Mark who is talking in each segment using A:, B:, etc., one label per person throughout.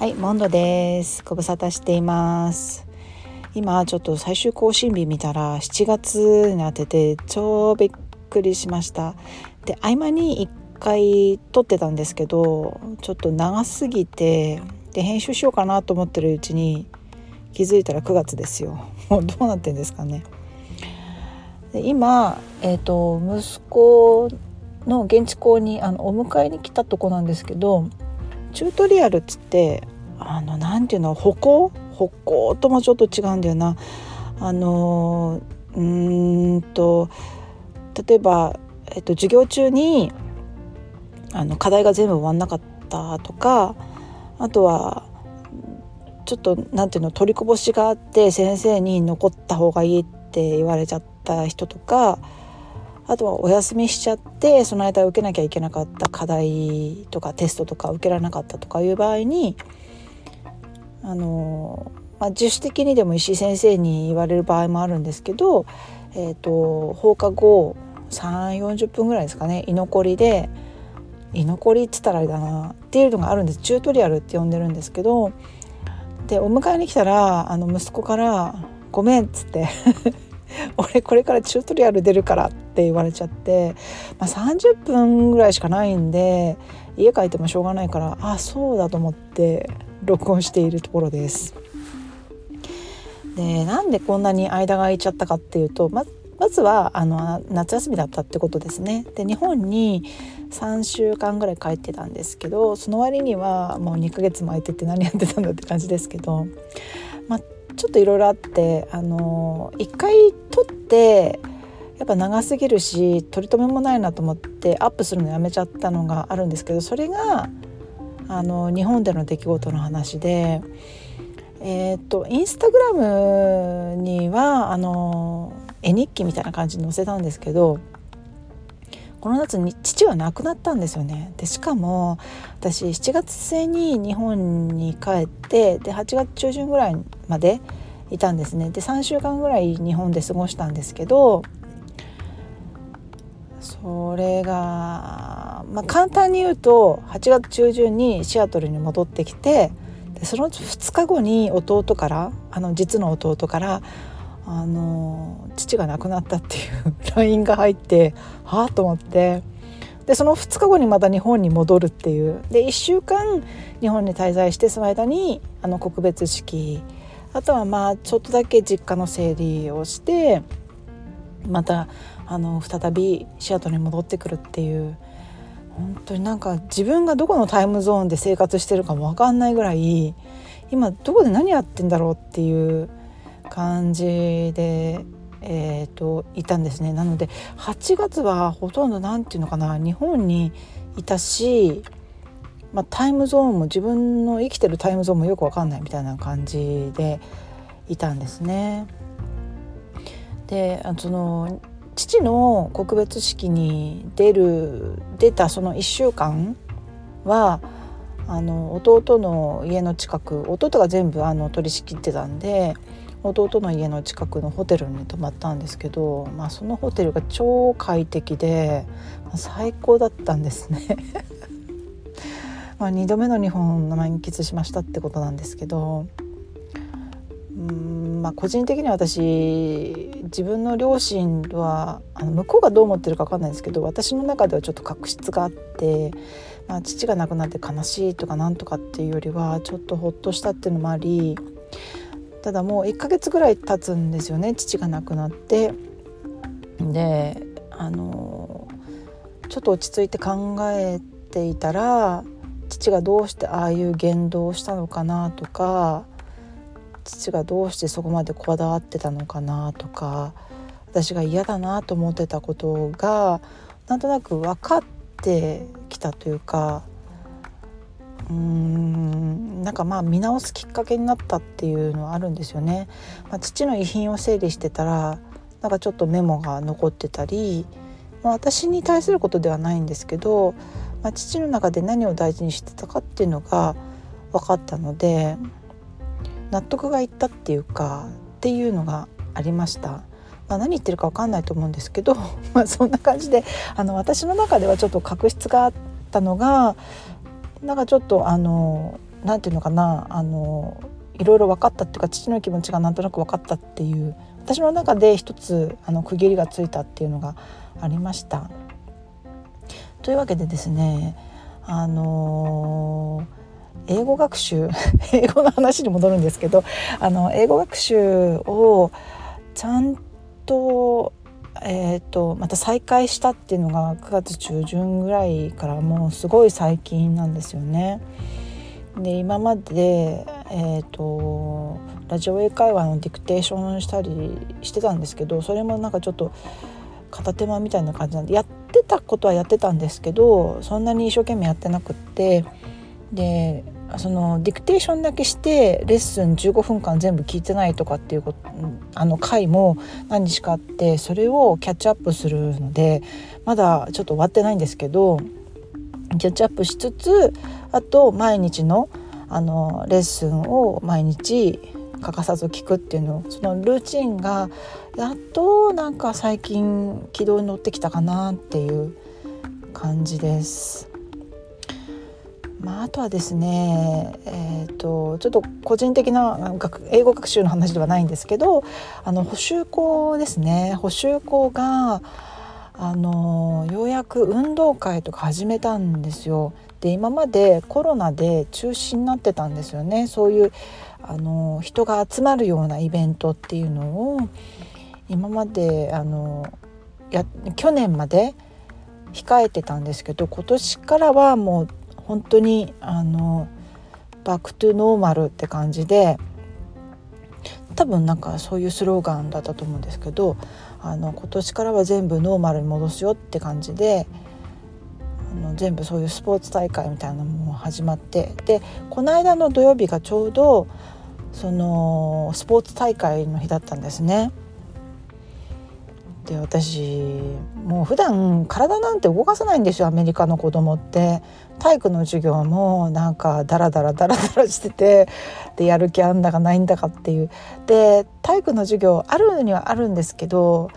A: はいモンドです。ご無沙汰しています。今ちょっと最終更新日見たら7月になってて超びっくりしました。で合間に1回撮ってたんですけどちょっと長すぎてで編集しようかなと思ってるうちに気づいたら9月ですよ。もうどうなってんですかね。で今、えーと、息子の現地校にあのお迎えに来たとこなんですけどチュートリアルっつってあのなんていうの歩行？歩行ともちょっと違うんだよな。あのうんと例えば、えっと、授業中にあの課題が全部終わんなかったとかあとはちょっとなんていうの取りこぼしがあって先生に残った方がいいって言われちゃった人とかあとはお休みしちゃってその間受けなきゃいけなかった課題とかテストとか受けられなかったとかいう場合にあの、まあ、自主的にでも石井先生に言われる場合もあるんですけど、えーと、放課後3 4 0分ぐらいですかね居残りで居残りっつったらあれだなっていうのがあるんです。チュートリアルって呼んでるんですけどでお迎えに来たらあの息子から「ごめん」っつって 俺これからチュートリアル出るからって言われちゃって、まあ、30分ぐらいしかないんで家帰ってもしょうがないからあそうだと思って録音しているところです。でなんでこんなに間が空いちゃったかっていうとままずはあの夏休みだったってことですね。で日本に3週間ぐらい帰ってたんですけどその割にはもう2ヶ月も空いてて何やってたんだって感じですけど、ま、ちょっといろいろあってあの1回撮ってやっぱ長すぎるし取り留めもないなと思ってアップするのやめちゃったのがあるんですけどそれがあの日本での出来事の話で。えーと、インスタグラムにはあの絵日記みたいな感じに載せたんですけどこの夏に父は亡くなったんですよねでしかも私7月末に日本に帰ってで8月中旬ぐらいまでいたんですねで3週間ぐらい日本で過ごしたんですけどそれが、まあ、簡単に言うと8月中旬にシアトルに戻ってきてでその2日後に弟からあの実の弟からあの父が亡くなったっていう LINE が入ってはあと思ってでその2日後にまた日本に戻るっていうで1週間日本に滞在してその間にあの告別式あとはまあちょっとだけ実家の整理をしてまたあの再びシアトルに戻ってくるっていう本当になんか自分がどこのタイムゾーンで生活してるかも分かんないぐらい今どこで何やってんだろうっていう感じで、えーと、いたんですねなので8月はほとんど何て言うのかな日本にいたし、まあ、タイムゾーンも自分の生きてるタイムゾーンもよく分かんないみたいな感じでいたんですね。でその父の告別式に出る出たその1週間はあの弟の家の近く弟が全部あの取り仕切ってたんで弟の家の近くのホテルに泊まったんですけど、まあ、そのホテルが超快適で最高だったんですね。ま2度目の日本の満喫しましたってことなんですけどうんまあ個人的には私自分の両親はあの向こうがどう思ってるか分かんないですけど私の中ではちょっと確執があって、まあ、父が亡くなって悲しいとかなんとかっていうよりはちょっとほっとしたっていうのもありただもう1ヶ月ぐらい経つんですよね父が亡くなって。であのちょっと落ち着いて考えていたら父がどうしてああいう言動をしたのかなとか父がどうしてそこまでこだわってたのかなとか私が嫌だなと思ってたことがなんとなく分かってきたというかうーんなんかまあ見直すきっかけになったっていうのはあるんですよね。まあ、父の遺品を整理してたらなんかちょっとメモが残ってたり、まあ、私に対することではないんですけど、まあ、父の中で何を大事にしてたかっていうのが分かったので納得がいったっていうかっていうのがありました。まあ、何言ってるか分かんないと思うんですけど、まあ、そんな感じであの私の中ではちょっと確執があったのがなんかちょっとあの何て言うのかなあのいろいろ分かったっていうか父の気持ちがなんとなく分かったっていう私の中で一つあの区切りがついたっていうのがありました。というわけでですねあの英語学習？英語の話に戻るんですけどあの英語学習をちゃんと,、えーと、また再開したっていうのが9月中旬ぐらいからもうすごい最近なんですよね。で今まで、えーと、ラジオ英会話のディクテーションしたりしてたんですけどそれもなんかちょっと片手間みたいな感じなんでやってたことはやってたんですけどそんなに一生懸命やってなくってでそのディクテーションだけしてレッスン15分間全部聞いてないとかっていうことあの回も何日かあってそれをキャッチアップするのでまだちょっと終わってないんですけどキャッチアップしつつあと毎日のあのレッスンを毎日欠かさず聞くっていうのそのルーチンがやっとなんか最近軌道に乗ってきたかなっていう感じです。まあ、あとはですね、えーと、ちょっと個人的な英語学習の話ではないんですけどあの補習校ですね補習校があのようやく運動会とか始めたんですよ。で今までコロナで中止になってたんですよねそういうあの人が集まるようなイベントっていうのを今まであのや去年まで控えてたんですけど今年からはもう本当にあのバックトゥノーマルって感じで多分なんかそういうスローガンだったと思うんですけどあの今年からは全部ノーマルに戻すよって感じであの全部そういうスポーツ大会みたいなのも始まってでこの間の土曜日がちょうどそのスポーツ大会の日だったんですね。で私もう普段体なんて動かさないんですよアメリカの子供って。体育の授業もなんかダラダラダラダラしててでやる気あんだかないんだかっていう。で体育の授業あるにはあるんですけど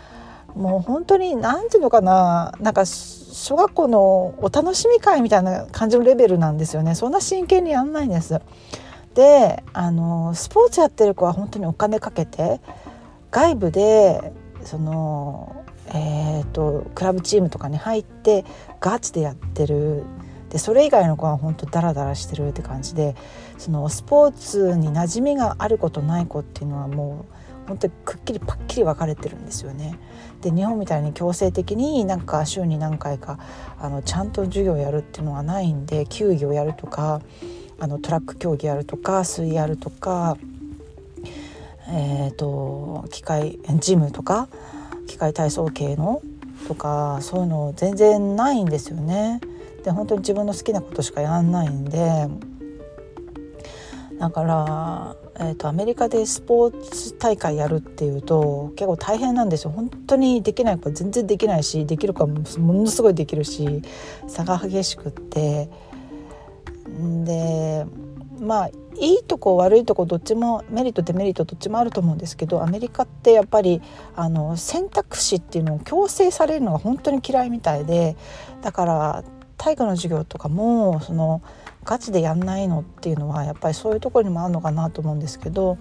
A: もう本当に何ていうのかななんか小学校のお楽しみ会みたいな感じのレベルなんですよね。そんな真剣にやんないんです。であのスポーツやってる子は本当にお金かけて外部でそのえーと、クラブチームとかに入ってガチでやってるでそれ以外の子は本当ダラダラしてるって感じでそのスポーツに馴染みがある子とない子っていうのはもう本当にくっきりパッキリ分かれてるんですよね。で日本みたいに強制的になんか週に何回かあのちゃんと授業やるっていうのはないんで球技をやるとかあのトラック競技やるとか水泳やるとか、えーと、機械ジムとか機械体操系のとかそういうの全然ないんですよね。で本当に自分の好きなことしかやんないんで。だから、えーと、アメリカでスポーツ大会やるっていうと結構大変なんですよ。本当にできない子は全然できないしできる子はものすごいできるし差が激しくって。でまあいいとこ悪いとこどっちもメリットデメリットどっちもあると思うんですけどアメリカってやっぱりあの選択肢っていうのを強制されるのが本当に嫌いみたいでだから体育の授業とかもそのガチでやんないのっていうのはやっぱりそういうところにもあるのかなと思うんですけど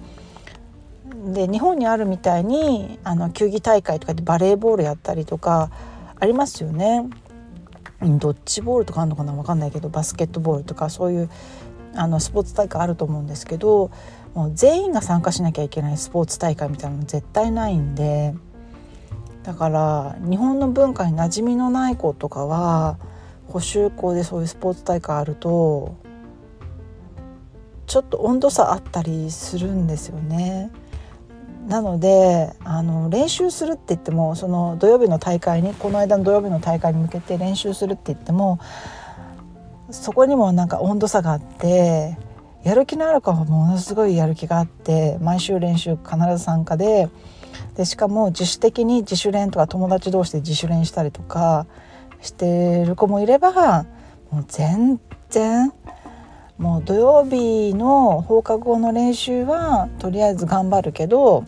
A: で日本にあるみたいにあの球技大会とかでバレーボールやったりとかありますよね。ドッジボールとかあるのかな？分かんないけどバスケットボールとかそういうあのスポーツ大会あると思うんですけどもう全員が参加しなきゃいけないスポーツ大会みたいなの絶対ないんでだから日本の文化に馴染みのない子とかは補修校でそういうスポーツ大会あるとちょっと温度差あったりするんですよね。なのであの練習するって言ってもその土曜日の大会にこの間の土曜日の大会に向けて練習するって言ってもそこにもなんか温度差があってやる気のある子はものすごいやる気があって毎週練習必ず参加ででしかも自主的に自主練とか友達同士で自主練したりとかしてる子もいればもう全然もう土曜日の放課後の練習はとりあえず頑張るけど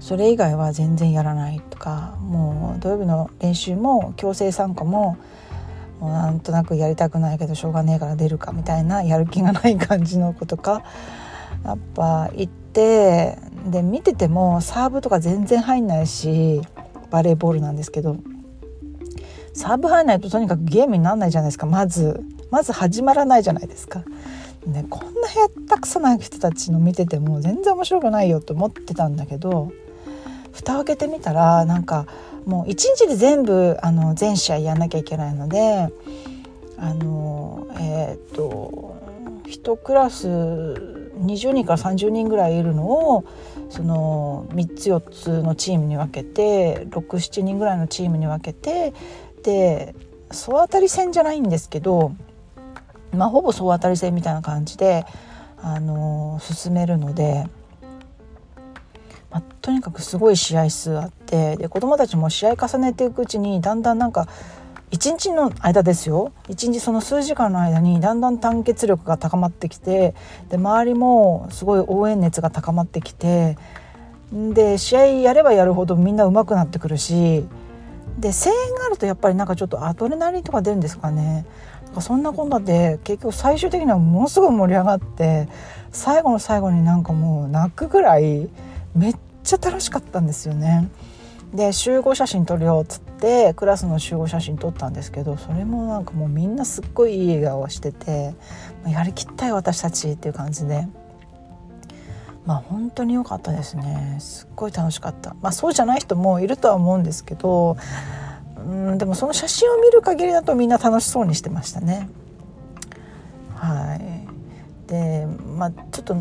A: それ以外は全然やらないとかもう土曜日の練習も強制参加もなんとなくやりたくないけどしょうがねえから出るかみたいなやる気がない感じの子とかやっぱ行ってで見ててもサーブとか全然入んないしバレーボールなんですけどサーブ入んないととにかくゲームになんないじゃないですかまずまず始まらないじゃないですか。ね、こんな下手くそな人たちの見てても全然面白くないよと思ってたんだけど蓋を開けてみたらなんかもう一日で全部あの全試合やんなきゃいけないのであのえっ、と1クラス20人から30人ぐらいいるのをその3つ4つのチームに分けて67人ぐらいのチームに分けてで総当たり戦じゃないんですけど、まあ、ほぼ総当たり戦みたいな感じであの進めるので。まあ、とにかくすごい試合数あってで子どもたちも試合重ねていくうちにだんだんなんか1日の間ですよ。1日その数時間の間にだんだん団結力が高まってきてで周りもすごい応援熱が高まってきてで試合やればやるほどみんな上手くなってくるしで声援があるとやっぱりなんかちょっとアドレナリンとか出るんですかね。そんなこんなで結局最終的にはものすごい盛り上がって最後の最後になんかもう泣くぐらいめっちゃ楽しかったんですよね。で集合写真撮るよっつってクラスの集合写真撮ったんですけどそれもなんかもうみんなすっごいいい笑顔しててやりきったよ私たちっていう感じで。まあ本当に良かったですね。すっごい楽しかった。まあそうじゃない人もいるとは思うんですけどうんでもその写真を見る限りだとみんな楽しそうにしてましたね。はい。でまあちょっと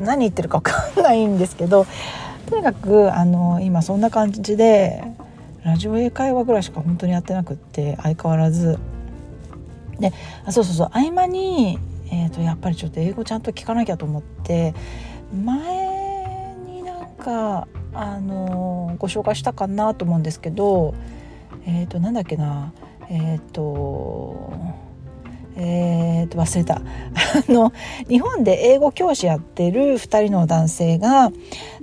A: 何言ってるか分かんないんですけどとにかくあの今そんな感じでラジオ英会話ぐらいしか本当にやってなくって相変わらず。であそうそうそう合間に、えーと、やっぱりちょっと英語ちゃんと聞かなきゃと思って前になんかあのご紹介したかなと思うんですけどえっ、ー、となんだっけなえっ、ー、とえー、と忘れた。あの日本で英語教師やってる2人の男性が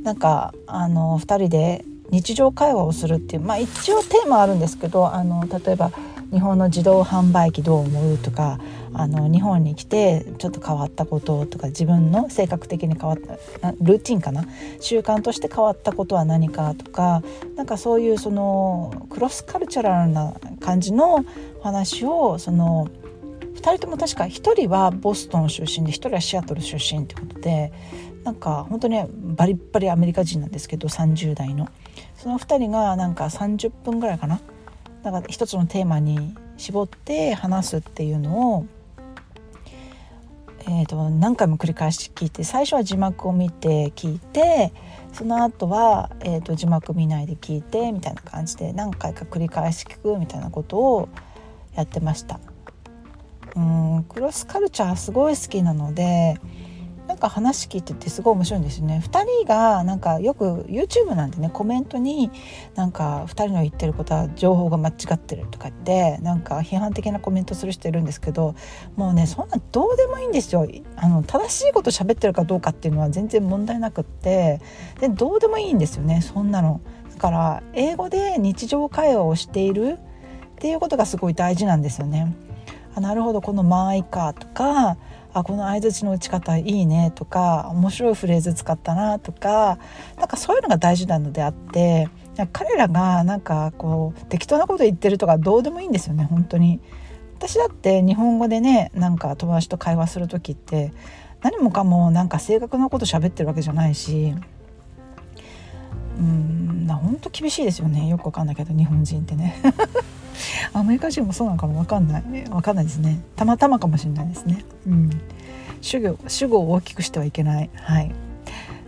A: なんかあの2人で日常会話をするっていうまあ一応テーマあるんですけどあの例えば日本の自動販売機どう思うとかあの日本に来てちょっと変わったこととか自分の性格的に変わったルーティンかな？習慣として変わったことは何かとかなんかそういうそのクロスカルチャラルな感じの話をその2人とも確か1人はボストン出身で1人はシアトル出身ってことでなんか本当にバリッバリアメリカ人なんですけど30代のその2人がなんか30分ぐらいかななんか一つのテーマに絞って話すっていうのを、えー、と何回も繰り返し聞いて最初は字幕を見て聞いてその後は、えー、と字幕見ないで聞いてみたいな感じで何回か繰り返し聞くみたいなことをやってました。うんクロスカルチャーすごい好きなのでなんか話聞いててすごい面白いんですよね2人がなんかよく YouTube なんでねコメントになんか2人の言ってることは情報が間違ってるとか言ってなんか批判的なコメントする人いるんですけどもうねそんなどうでもいいんですよあの正しいこと喋ってるかどうかっていうのは全然問題なくってでどうでもいいんですよねそんなの。だから英語で日常会話をしているっていうことがすごい大事なんですよね。あなるほどこの「間合いか」とかあこの相づちの打ち方いいねとか面白いフレーズ使ったなとかなんかそういうのが大事なのであって彼らがなんかこう適当なこと言ってるとかどうでもいいんですよね本当に。私だって日本語でねなんか友達と会話する時って何もかもなんか正確なこと喋ってるわけじゃないしうん本当厳しいですよねよくわかんないけど日本人ってねアメリカ人もそうなのかも分かんない分かんないですね。たまたまかもしれないですね。うん。主語主語を大きくしてはいけない。はい。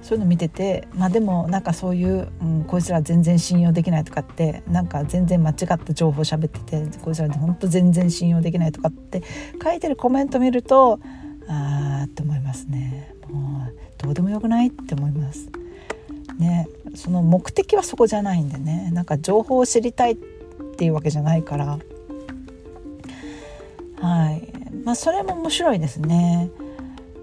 A: そういうの見ててまあでもなんかそういう、うん、こいつら全然信用できないとかってなんか全然間違った情報喋っててこいつら本当全然信用できないとかって書いてるコメント見るとあーって思いますね。もうどうでもよくないって思います。ね。その目的はそこじゃないんでね。なんか情報を知りたいってっていうわけじゃないから。はい。まあそれも面白いですね。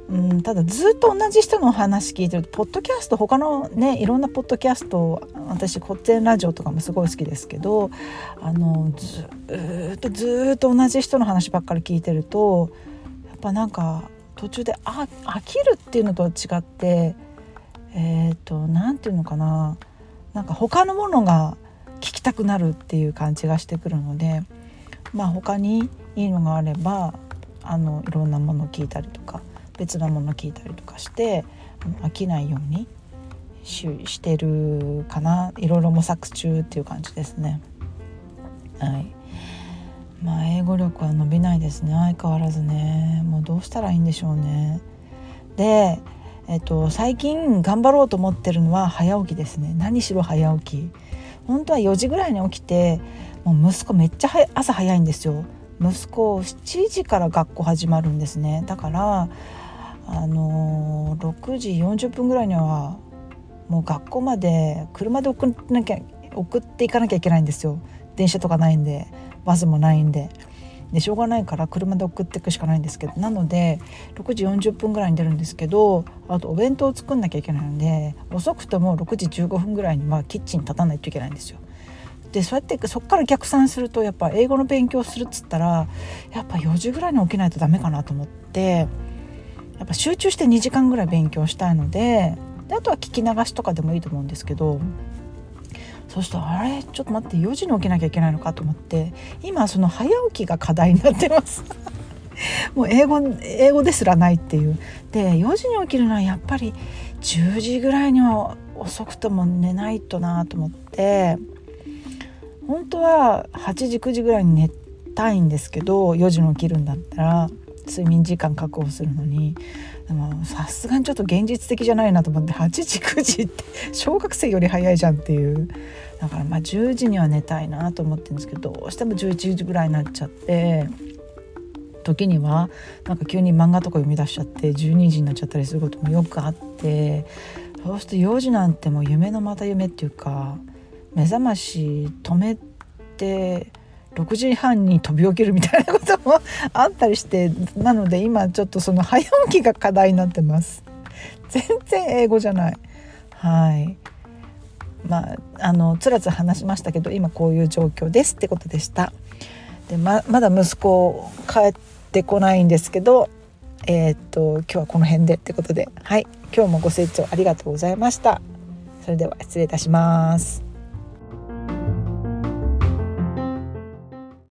A: うん、ただずっと同じ人の話聞いてるとポッドキャスト他のねいろんなポッドキャスト私「こっちラジオ」とかもすごい好きですけどあのずっとずっと同じ人の話ばっかり聞いてるとやっぱなんか途中であ飽きるっていうのとは違ってえっ、ー、と何て言うのかな。なんか他のものが聞きたくなるっていう感じがしてくるのでまあ他にいいのがあればあのいろんなものを聞いたりとか別なものを聞いたりとかして飽きないようにしてるかな。いろいろ模索中っていう感じですね。はい。まあ英語力は伸びないですね。相変わらずね。もうどうしたらいいんでしょうね。でえっと、最近頑張ろうと思ってるのは早起きですね。何しろ早起き。本当は4時ぐらいに起きてもう息子めっちゃ朝早いんですよ。息子7時から学校始まるんですね。だからあのー、6時40分ぐらいにはもう学校まで車で送なきゃ送っていかなきゃいけないんですよ。電車とかないんでバスもないんで。でしょうがないから車で送っていくしかないんですけどなので6時40分ぐらいに出るんですけどあとお弁当を作んなきゃいけないので遅くとも6時15分ぐらいにまあキッチン立たないといけないんですよ。でそうやってそこから逆算するとやっぱ英語の勉強するっつったらやっぱ4時ぐらいに起きないとダメかなと思ってやっぱ集中して2時間ぐらい勉強したいのでであとは聞き流しとかでもいいと思うんですけどそうするとあれ？ちょっと待って4時に起きなきゃいけないのかと思って今その早起きが課題になってます。もう英語英語ですらないっていう。で4時に起きるのはやっぱり10時ぐらいには遅くとも寝ないとなと思って本当は8時9時ぐらいに寝たいんですけど4時に起きるんだったら睡眠時間確保するのにでもさすがにちょっと現実的じゃないなと思って8時9時って小学生より早いじゃんっていう。だからまあ10時には寝たいなと思ってるんですけどどうしても11時ぐらいになっちゃって時にはなんか急に漫画とか読み出しちゃって12時になっちゃったりすることもよくあってそうすると4時なんてもう夢のまた夢っていうか目覚まし止めて6時半に飛び起きるみたいなこともあったりしてなので今ちょっとその早起きが課題になってます。全然英語じゃない。はい。まああのつらつら話しましたけど今こういう状況ですってことでした。でままだ息子帰ってこないんですけどえー、っと今日はこの辺でってことで。はい。今日もご清聴ありがとうございました。それでは失礼いたします。